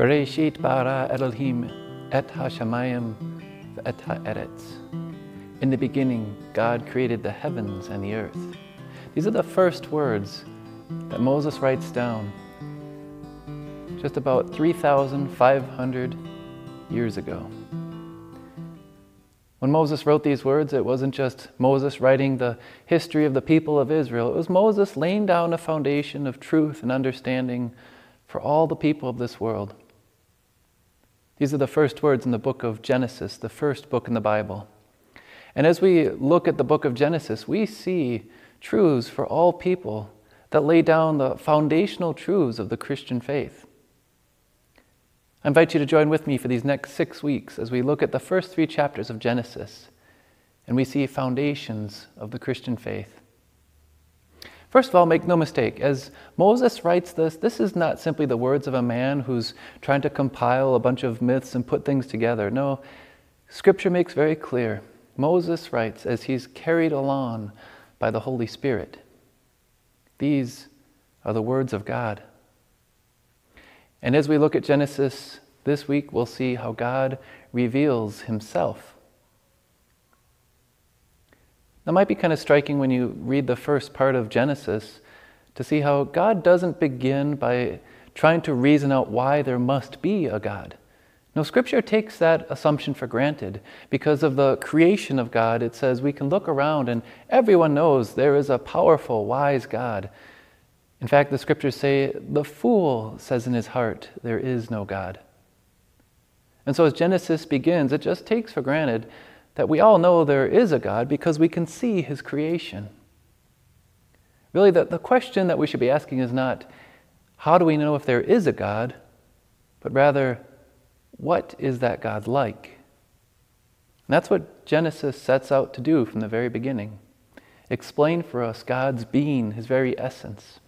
Bereshit bara Elohim et hashamayim et haaretz. In the beginning, God created the heavens and the earth. These are the first words that Moses writes down just about 3,500 years ago. When Moses wrote these words, it wasn't just Moses writing the history of the people of Israel, it was Moses laying down a foundation of truth and understanding for all the people of this world. These are the first words in the book of Genesis, the first book in the Bible. And as we look at the book of Genesis, we see truths for all people that lay down the foundational truths of the Christian faith. I invite you to join with me for these next six weeks as we look at the first three chapters of Genesis and we see foundations of the Christian faith. First of all, make no mistake, as Moses writes this, this is not simply the words of a man who's trying to compile a bunch of myths and put things together. No, Scripture makes very clear. Moses writes as he's carried along by the Holy Spirit. These are the words of God. And as we look at Genesis this week, we'll see how God reveals himself that might be kind of striking when you read the first part of Genesis to see how God doesn't begin by trying to reason out why there must be a God. No, Scripture takes that assumption for granted. Because of the creation of God, it says we can look around and everyone knows there is a powerful, wise God. In fact, the Scriptures say, the fool says in his heart, there is no God. And so as Genesis begins, it just takes for granted that we all know there is a God because we can see his creation. Really, the, the question that we should be asking is not, how do we know if there is a God, but rather, what is that God like? And that's what Genesis sets out to do from the very beginning explain for us God's being, his very essence.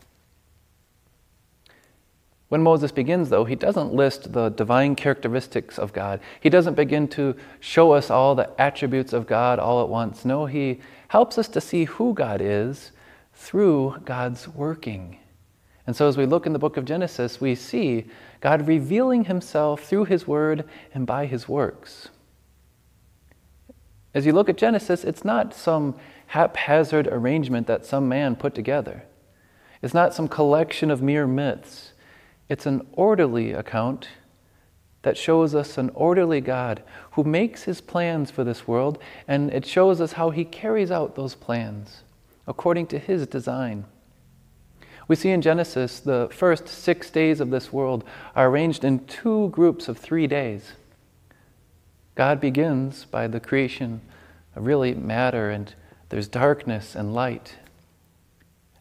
When Moses begins, though, he doesn't list the divine characteristics of God. He doesn't begin to show us all the attributes of God all at once. No, he helps us to see who God is through God's working. And so, as we look in the book of Genesis, we see God revealing himself through his word and by his works. As you look at Genesis, it's not some haphazard arrangement that some man put together, it's not some collection of mere myths. It's an orderly account that shows us an orderly God who makes his plans for this world, and it shows us how he carries out those plans according to his design. We see in Genesis the first six days of this world are arranged in two groups of three days. God begins by the creation of really matter, and there's darkness and light.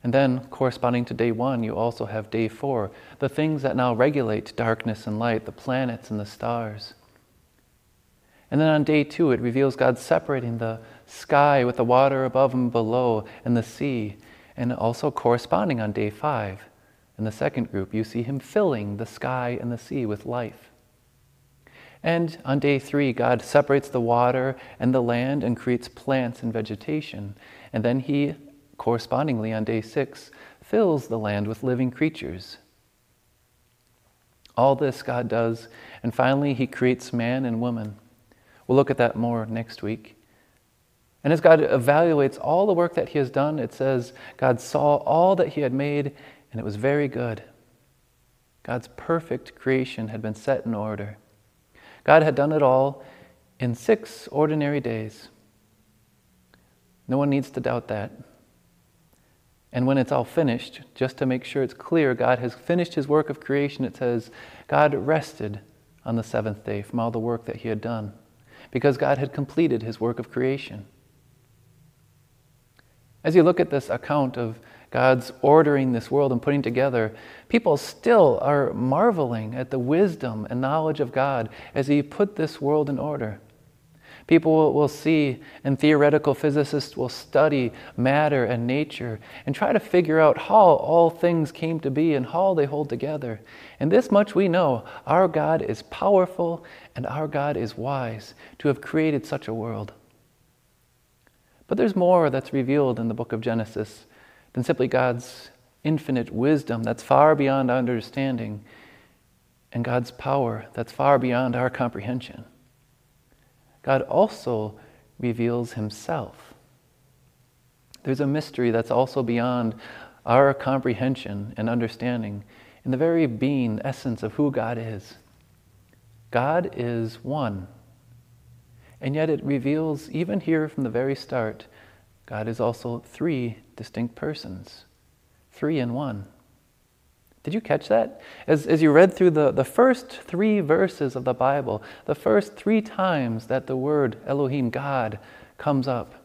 And then, corresponding to day one, you also have day four, the things that now regulate darkness and light, the planets and the stars. And then on day two, it reveals God separating the sky with the water above and below and the sea. And also corresponding on day five, in the second group, you see Him filling the sky and the sea with life. And on day three, God separates the water and the land and creates plants and vegetation. And then He correspondingly on day six, fills the land with living creatures. All this God does, and finally, He creates man and woman. We'll look at that more next week. And as God evaluates all the work that He has done, it says, God saw all that He had made, and it was very good. God's perfect creation had been set in order. God had done it all in six ordinary days. No one needs to doubt that. And when it's all finished, just to make sure it's clear, God has finished his work of creation, it says, God rested on the seventh day from all the work that he had done, because God had completed his work of creation. As you look at this account of God's ordering this world and putting together, people still are marveling at the wisdom and knowledge of God as He put this world in order. People will see, and theoretical physicists will study matter and nature and try to figure out how all things came to be and how they hold together. And this much we know our God is powerful and our God is wise to have created such a world. But there's more that's revealed in the book of Genesis than simply God's infinite wisdom that's far beyond understanding. and God's power that's far beyond our comprehension. God also reveals himself. There's a mystery that's also beyond our comprehension and understanding in the very being, essence of who God is. God is one. And yet it reveals, even here from the very start, God is also three distinct persons, three in one. Did you catch that? As, as you read through the, the first three verses of the Bible, the first three times that the word Elohim, God, comes up,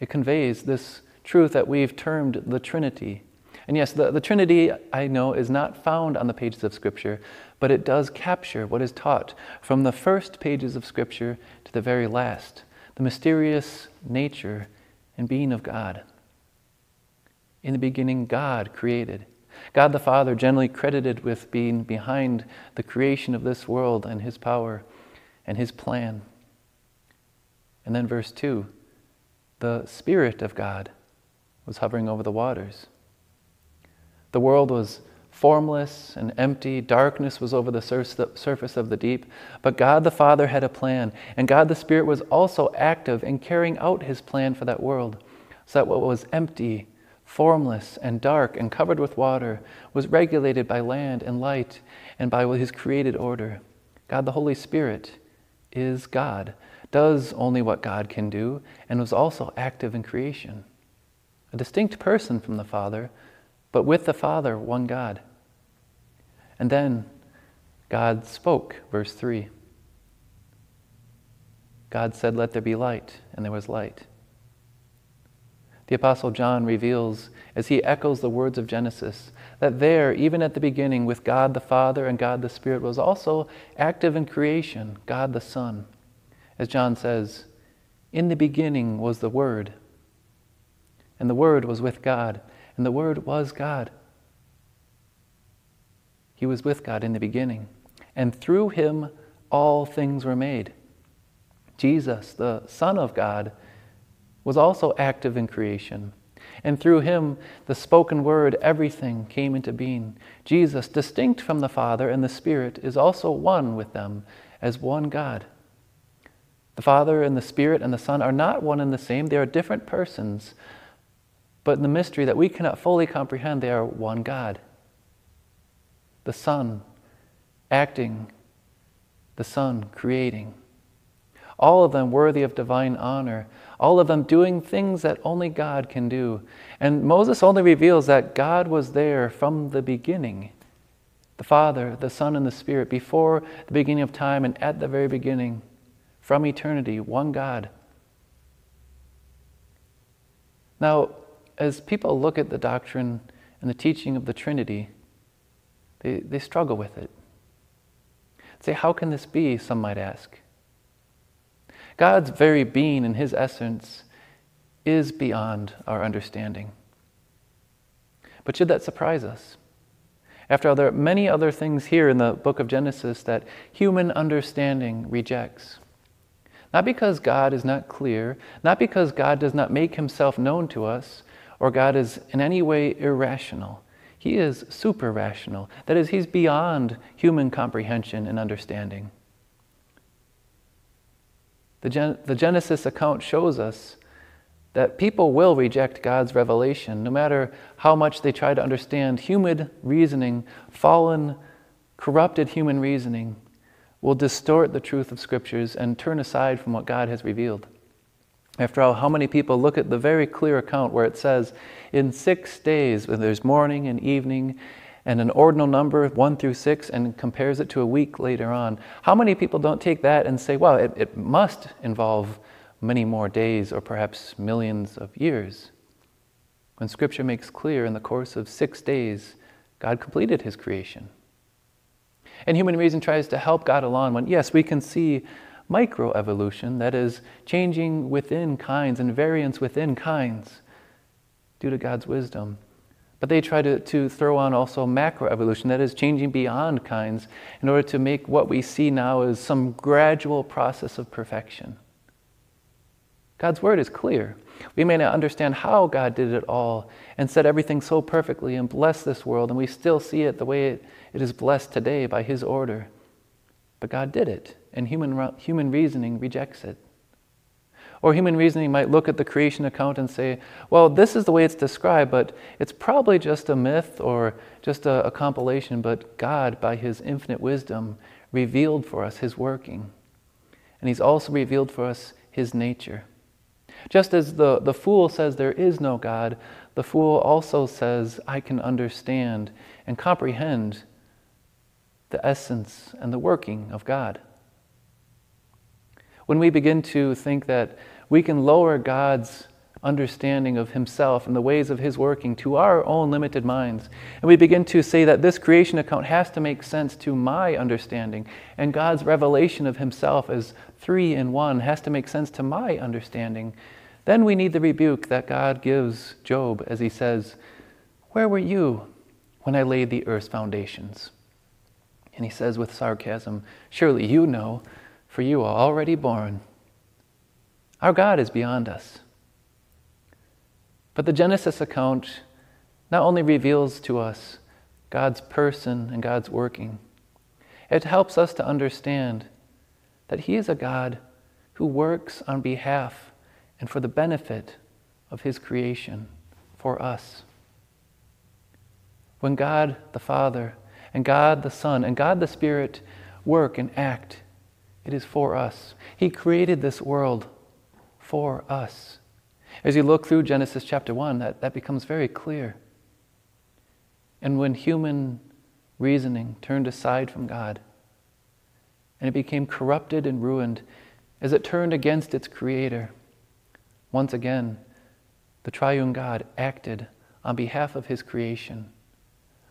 it conveys this truth that we've termed the Trinity. And yes, the, the Trinity, I know, is not found on the pages of Scripture, but it does capture what is taught from the first pages of Scripture to the very last the mysterious nature and being of God. In the beginning, God created. God the Father, generally credited with being behind the creation of this world and His power and His plan. And then, verse 2 the Spirit of God was hovering over the waters. The world was formless and empty. Darkness was over the surface of the deep. But God the Father had a plan, and God the Spirit was also active in carrying out his plan for that world, so that what was empty formless and dark and covered with water, was regulated by land and light and by his created order. God the Holy Spirit is God, does only what God can do, and was also active in creation. A distinct person from the Father, but with the Father, one God. And then God spoke, verse 3. God said, Let there be light, and there was light. The Apostle John reveals, as he echoes the words of Genesis, that there, even at the beginning, with God the Father and God the Spirit, was also active in creation, God the Son. As John says, In the beginning was the Word, and the Word was with God, and the Word was God. He was with God in the beginning, and through him all things were made. Jesus, the Son of God, was also active in creation. And through him, the spoken word, everything came into being. Jesus, distinct from the Father and the Spirit, is also one with them as one God. The Father and the Spirit and the Son are not one and the same, they are different persons. But in the mystery that we cannot fully comprehend, they are one God. The Son acting, the Son creating. All of them worthy of divine honor all of them doing things that only God can do. And Moses only reveals that God was there from the beginning the Father, the Son, and the Spirit, before the beginning of time and at the very beginning, from eternity, one God. Now, as people look at the doctrine and the teaching of the Trinity, they, they struggle with it. Say, how can this be? Some might ask. God's very being and his essence is beyond our understanding. But should that surprise us? After all, there are many other things here in the book of Genesis that human understanding rejects. Not because God is not clear, not because God does not make himself known to us, or God is in any way irrational. He is super rational. That is, he's beyond human comprehension and understanding. The, Gen- the Genesis account shows us that people will reject God's revelation no matter how much they try to understand human reasoning, fallen, corrupted human reasoning will distort the truth of scriptures and turn aside from what God has revealed. After all, how many people look at the very clear account where it says, in six days, when there's morning and evening, and an ordinal number, one through six, and compares it to a week later on. How many people don't take that and say, well, it, it must involve many more days or perhaps millions of years? When Scripture makes clear in the course of six days, God completed His creation. And human reason tries to help God along when, yes, we can see microevolution, that is, changing within kinds and variance within kinds due to God's wisdom. But they try to, to throw on also macroevolution, that is, changing beyond kinds, in order to make what we see now as some gradual process of perfection. God's word is clear. We may not understand how God did it all and set everything so perfectly and blessed this world, and we still see it the way it, it is blessed today by His order. But God did it, and human, human reasoning rejects it. Or human reasoning might look at the creation account and say, well, this is the way it's described, but it's probably just a myth or just a, a compilation, but God, by His infinite wisdom, revealed for us His working. And He's also revealed for us His nature. Just as the, the fool says there is no God, the fool also says, I can understand and comprehend the essence and the working of God. When we begin to think that we can lower God's understanding of Himself and the ways of His working to our own limited minds. And we begin to say that this creation account has to make sense to my understanding, and God's revelation of Himself as three in one has to make sense to my understanding. Then we need the rebuke that God gives Job as He says, Where were you when I laid the earth's foundations? And he says with sarcasm, Surely you know, for you are already born. Our God is beyond us. But the Genesis account not only reveals to us God's person and God's working, it helps us to understand that He is a God who works on behalf and for the benefit of His creation for us. When God the Father and God the Son and God the Spirit work and act, it is for us. He created this world for us. As you look through Genesis chapter 1, that, that becomes very clear. And when human reasoning turned aside from God, and it became corrupted and ruined as it turned against its Creator, once again, the triune God acted on behalf of His creation,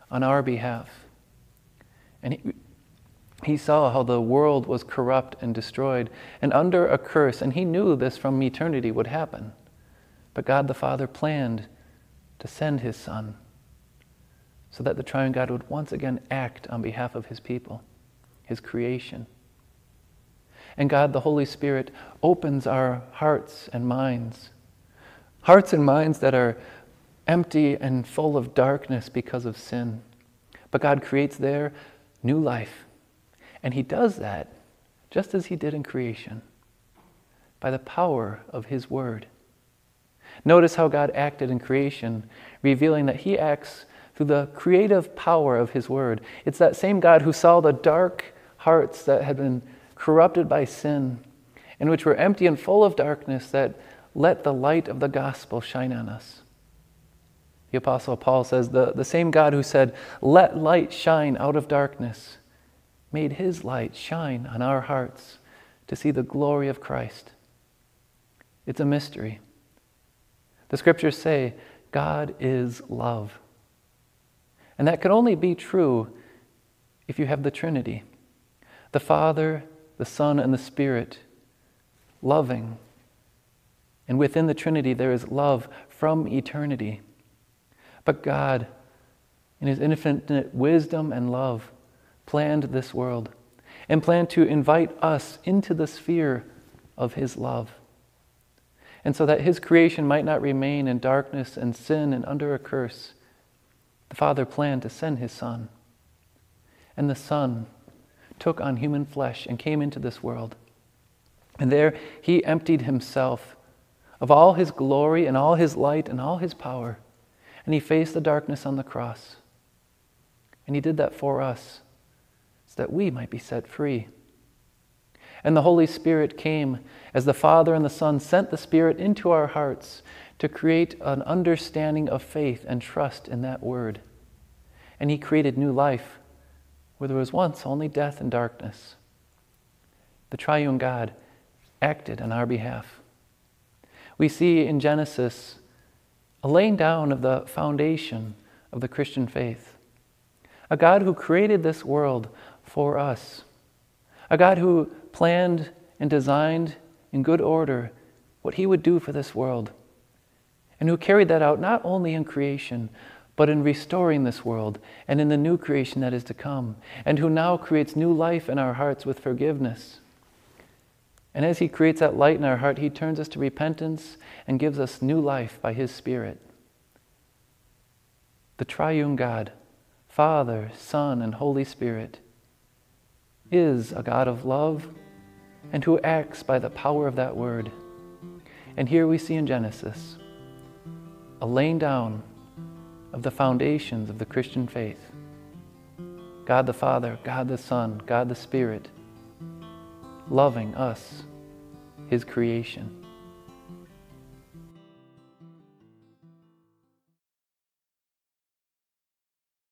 on our behalf. And he, he saw how the world was corrupt and destroyed and under a curse, and he knew this from eternity would happen. But God the Father planned to send his Son so that the triune God would once again act on behalf of his people, his creation. And God the Holy Spirit opens our hearts and minds, hearts and minds that are empty and full of darkness because of sin. But God creates there new life and he does that just as he did in creation by the power of his word. Notice how God acted in creation, revealing that he acts through the creative power of his word. It's that same God who saw the dark hearts that had been corrupted by sin and which were empty and full of darkness that let the light of the gospel shine on us. The Apostle Paul says, the, the same God who said, Let light shine out of darkness, made his light shine on our hearts to see the glory of Christ. It's a mystery. The scriptures say God is love. And that can only be true if you have the Trinity the Father, the Son, and the Spirit loving. And within the Trinity, there is love from eternity. But God, in His infinite wisdom and love, planned this world and planned to invite us into the sphere of His love. And so that His creation might not remain in darkness and sin and under a curse, the Father planned to send His Son. And the Son took on human flesh and came into this world. And there He emptied Himself of all His glory and all His light and all His power. And He faced the darkness on the cross. And He did that for us that we might be set free. And the Holy Spirit came as the Father and the Son sent the Spirit into our hearts to create an understanding of faith and trust in that word. And He created new life where there was once only death and darkness. The triune God acted on our behalf. We see in Genesis a laying down of the foundation of the Christian faith. A God who created this world for us. A God who planned and designed in good order what He would do for this world, and who carried that out not only in creation, but in restoring this world and in the new creation that is to come, and who now creates new life in our hearts with forgiveness. And as He creates that light in our heart, He turns us to repentance and gives us new life by His Spirit. The triune God, Father, Son, and Holy Spirit, is a God of love and who acts by the power of that word. And here we see in Genesis a laying down of the foundations of the Christian faith. God the Father, God the Son, God the Spirit, loving us, His creation.